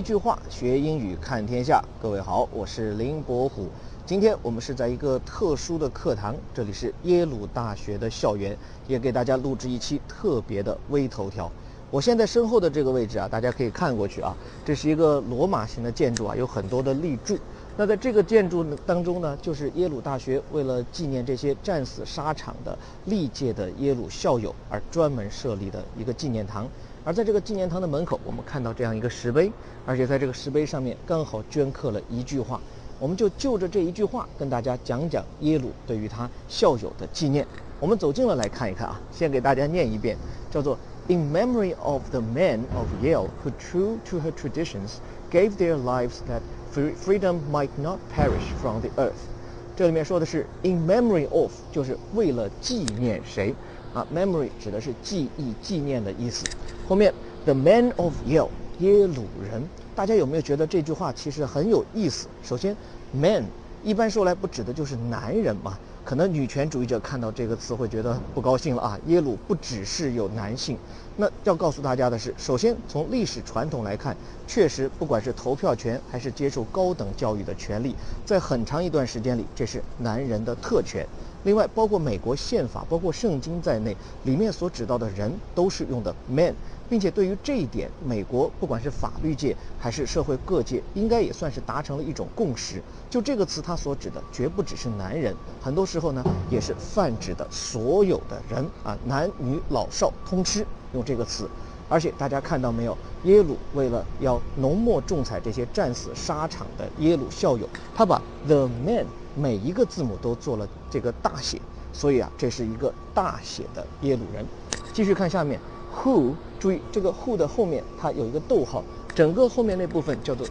一句话学英语看天下。各位好，我是林伯虎。今天我们是在一个特殊的课堂，这里是耶鲁大学的校园，也给大家录制一期特别的微头条。我现在身后的这个位置啊，大家可以看过去啊，这是一个罗马型的建筑啊，有很多的立柱。那在这个建筑当中呢，就是耶鲁大学为了纪念这些战死沙场的历届的耶鲁校友而专门设立的一个纪念堂。而在这个纪念堂的门口，我们看到这样一个石碑，而且在这个石碑上面刚好镌刻了一句话。我们就就着这一句话跟大家讲讲耶鲁对于他校友的纪念。我们走近了来看一看啊，先给大家念一遍，叫做 "In memory of the men of Yale who, true to her traditions, gave their lives that freedom might not perish from the earth." 这里面说的是 "In memory of"，就是为了纪念谁啊？Memory 指的是记忆、纪念的意思。后面 "The men of Yale"，耶鲁人。大家有没有觉得这句话其实很有意思？首先，man 一般说来不指的就是男人嘛？可能女权主义者看到这个词会觉得不高兴了啊。耶鲁不只是有男性，那要告诉大家的是，首先从历史传统来看，确实不管是投票权还是接受高等教育的权利，在很长一段时间里，这是男人的特权。另外，包括美国宪法、包括圣经在内，里面所指到的人都是用的 man。并且对于这一点，美国不管是法律界还是社会各界，应该也算是达成了一种共识。就这个词，它所指的绝不只是男人，很多时候呢，也是泛指的所有的人啊，男女老少通吃用这个词。而且大家看到没有，耶鲁为了要浓墨重彩这些战死沙场的耶鲁校友，他把 the man 每一个字母都做了这个大写，所以啊，这是一个大写的耶鲁人。继续看下面。Who 注意这个 Who 的后面它有一个逗号，整个后面那部分叫做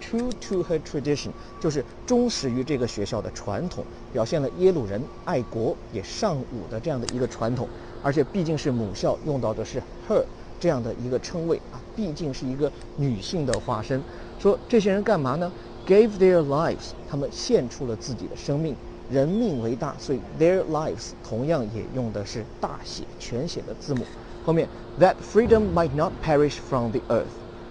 True to her tradition，就是忠实于这个学校的传统，表现了耶鲁人爱国也尚武的这样的一个传统。而且毕竟是母校，用到的是 her 这样的一个称谓啊，毕竟是一个女性的化身。说这些人干嘛呢？Gave their lives，他们献出了自己的生命，人命为大，所以 their lives 同样也用的是大写全写的字母。后面，that freedom might not perish from the earth，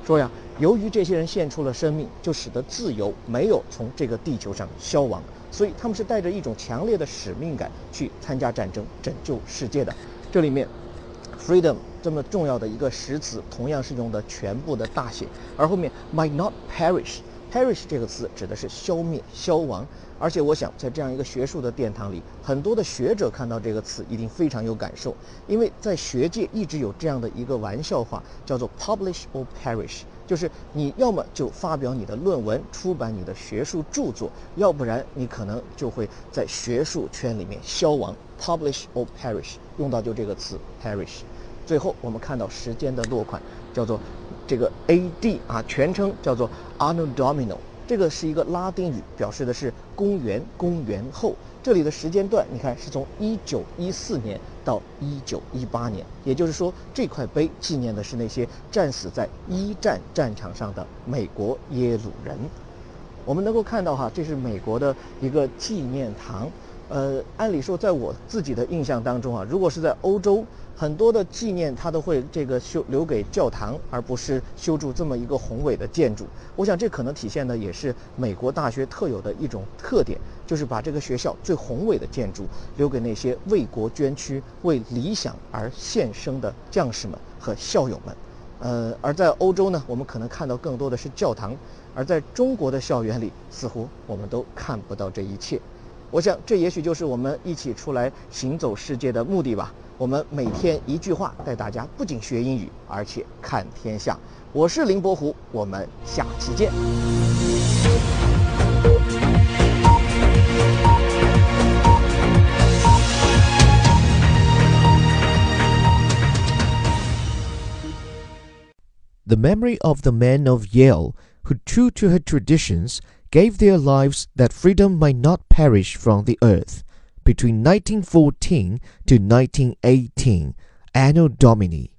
说呀，由于这些人献出了生命，就使得自由没有从这个地球上消亡，所以他们是带着一种强烈的使命感去参加战争，拯救世界的。这里面，freedom 这么重要的一个实词，同样是用的全部的大写，而后面 might not perish。Perish 这个词指的是消灭、消亡，而且我想在这样一个学术的殿堂里，很多的学者看到这个词一定非常有感受，因为在学界一直有这样的一个玩笑话，叫做 publish or perish，就是你要么就发表你的论文、出版你的学术著作，要不然你可能就会在学术圈里面消亡。publish or perish 用到就这个词 perish。最后我们看到时间的落款叫做。这个 A.D. 啊，全称叫做 Anno Domini，这个是一个拉丁语，表示的是公元公元后。这里的时间段，你看是从1914年到1918年，也就是说，这块碑纪念的是那些战死在一战战场上的美国耶鲁人。我们能够看到哈，这是美国的一个纪念堂。呃，按理说，在我自己的印象当中啊，如果是在欧洲，很多的纪念它都会这个修留给教堂，而不是修筑这么一个宏伟的建筑。我想这可能体现的也是美国大学特有的一种特点，就是把这个学校最宏伟的建筑留给那些为国捐躯、为理想而献身的将士们和校友们。呃，而在欧洲呢，我们可能看到更多的是教堂，而在中国的校园里，似乎我们都看不到这一切。我想，这也许就是我们一起出来行走世界的目的吧。我们每天一句话，带大家不仅学英语，而且看天下。我是林伯虎，我们下期见。The memory of the men of Yale who, true to her traditions, gave their lives that freedom might not perish from the earth between 1914 to 1918, Anno Domini.